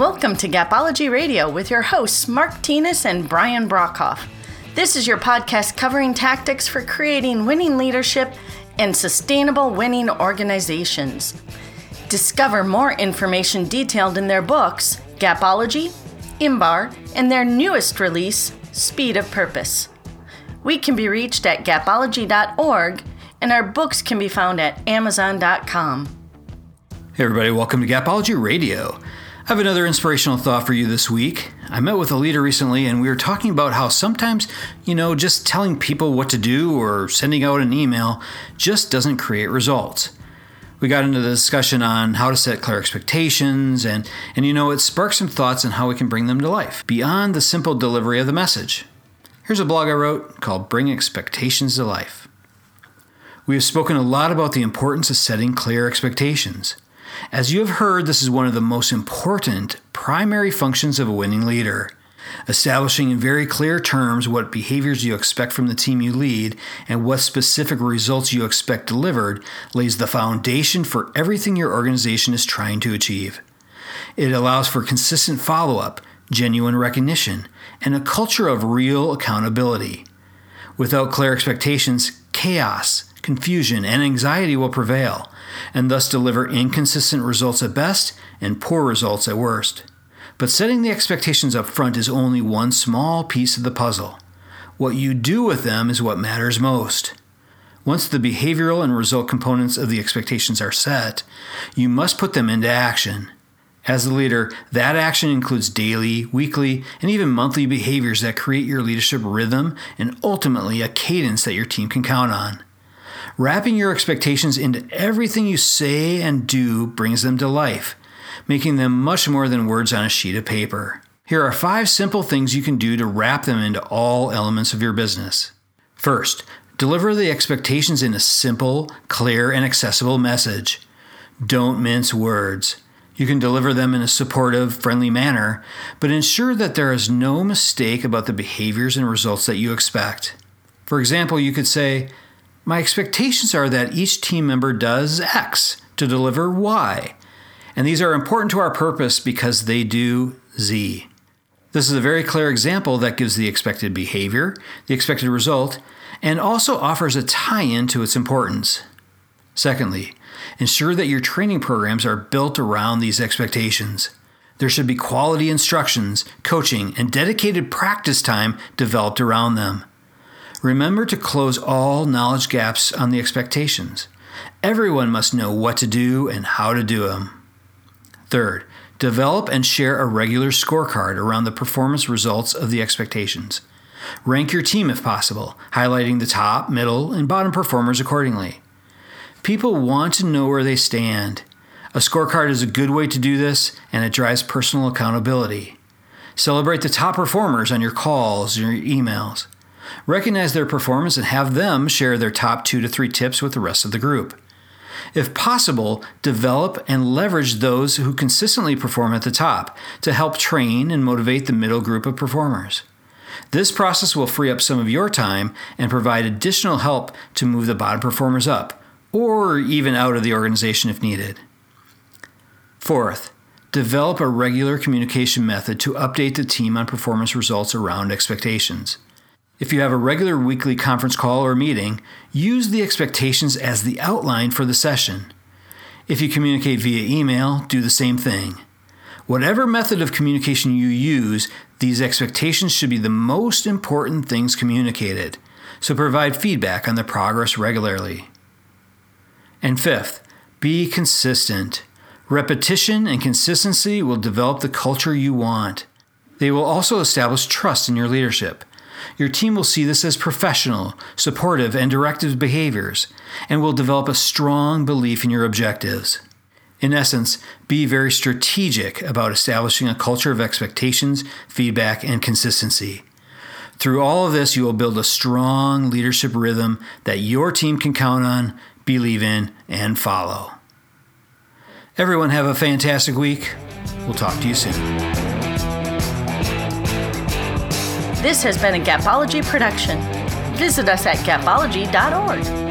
Welcome to Gapology Radio with your hosts, Mark Tinas and Brian Brockhoff. This is your podcast covering tactics for creating winning leadership and sustainable winning organizations. Discover more information detailed in their books, Gapology, Imbar, and their newest release, Speed of Purpose. We can be reached at gapology.org, and our books can be found at amazon.com. Hey, everybody, welcome to Gapology Radio. I have another inspirational thought for you this week. I met with a leader recently, and we were talking about how sometimes, you know, just telling people what to do or sending out an email just doesn't create results. We got into the discussion on how to set clear expectations, and, and you know, it sparked some thoughts on how we can bring them to life beyond the simple delivery of the message. Here's a blog I wrote called Bring Expectations to Life. We have spoken a lot about the importance of setting clear expectations. As you have heard, this is one of the most important primary functions of a winning leader. Establishing in very clear terms what behaviors you expect from the team you lead and what specific results you expect delivered lays the foundation for everything your organization is trying to achieve. It allows for consistent follow up, genuine recognition, and a culture of real accountability. Without clear expectations, chaos, confusion, and anxiety will prevail, and thus deliver inconsistent results at best and poor results at worst. But setting the expectations up front is only one small piece of the puzzle. What you do with them is what matters most. Once the behavioral and result components of the expectations are set, you must put them into action. As the leader, that action includes daily, weekly, and even monthly behaviors that create your leadership rhythm and ultimately a cadence that your team can count on. Wrapping your expectations into everything you say and do brings them to life, making them much more than words on a sheet of paper. Here are five simple things you can do to wrap them into all elements of your business. First, deliver the expectations in a simple, clear, and accessible message. Don't mince words. You can deliver them in a supportive, friendly manner, but ensure that there is no mistake about the behaviors and results that you expect. For example, you could say, My expectations are that each team member does X to deliver Y, and these are important to our purpose because they do Z. This is a very clear example that gives the expected behavior, the expected result, and also offers a tie in to its importance. Secondly, ensure that your training programs are built around these expectations. There should be quality instructions, coaching, and dedicated practice time developed around them. Remember to close all knowledge gaps on the expectations. Everyone must know what to do and how to do them. Third, develop and share a regular scorecard around the performance results of the expectations. Rank your team if possible, highlighting the top, middle, and bottom performers accordingly. People want to know where they stand. A scorecard is a good way to do this, and it drives personal accountability. Celebrate the top performers on your calls and your emails. Recognize their performance and have them share their top two to three tips with the rest of the group. If possible, develop and leverage those who consistently perform at the top to help train and motivate the middle group of performers. This process will free up some of your time and provide additional help to move the bottom performers up or even out of the organization if needed. Fourth, develop a regular communication method to update the team on performance results around expectations. If you have a regular weekly conference call or meeting, use the expectations as the outline for the session. If you communicate via email, do the same thing. Whatever method of communication you use, these expectations should be the most important things communicated, so provide feedback on the progress regularly. And fifth, be consistent. Repetition and consistency will develop the culture you want. They will also establish trust in your leadership. Your team will see this as professional, supportive, and directive behaviors, and will develop a strong belief in your objectives. In essence, be very strategic about establishing a culture of expectations, feedback, and consistency. Through all of this, you will build a strong leadership rhythm that your team can count on, believe in, and follow. Everyone, have a fantastic week. We'll talk to you soon. This has been a Gapology production. Visit us at gapology.org.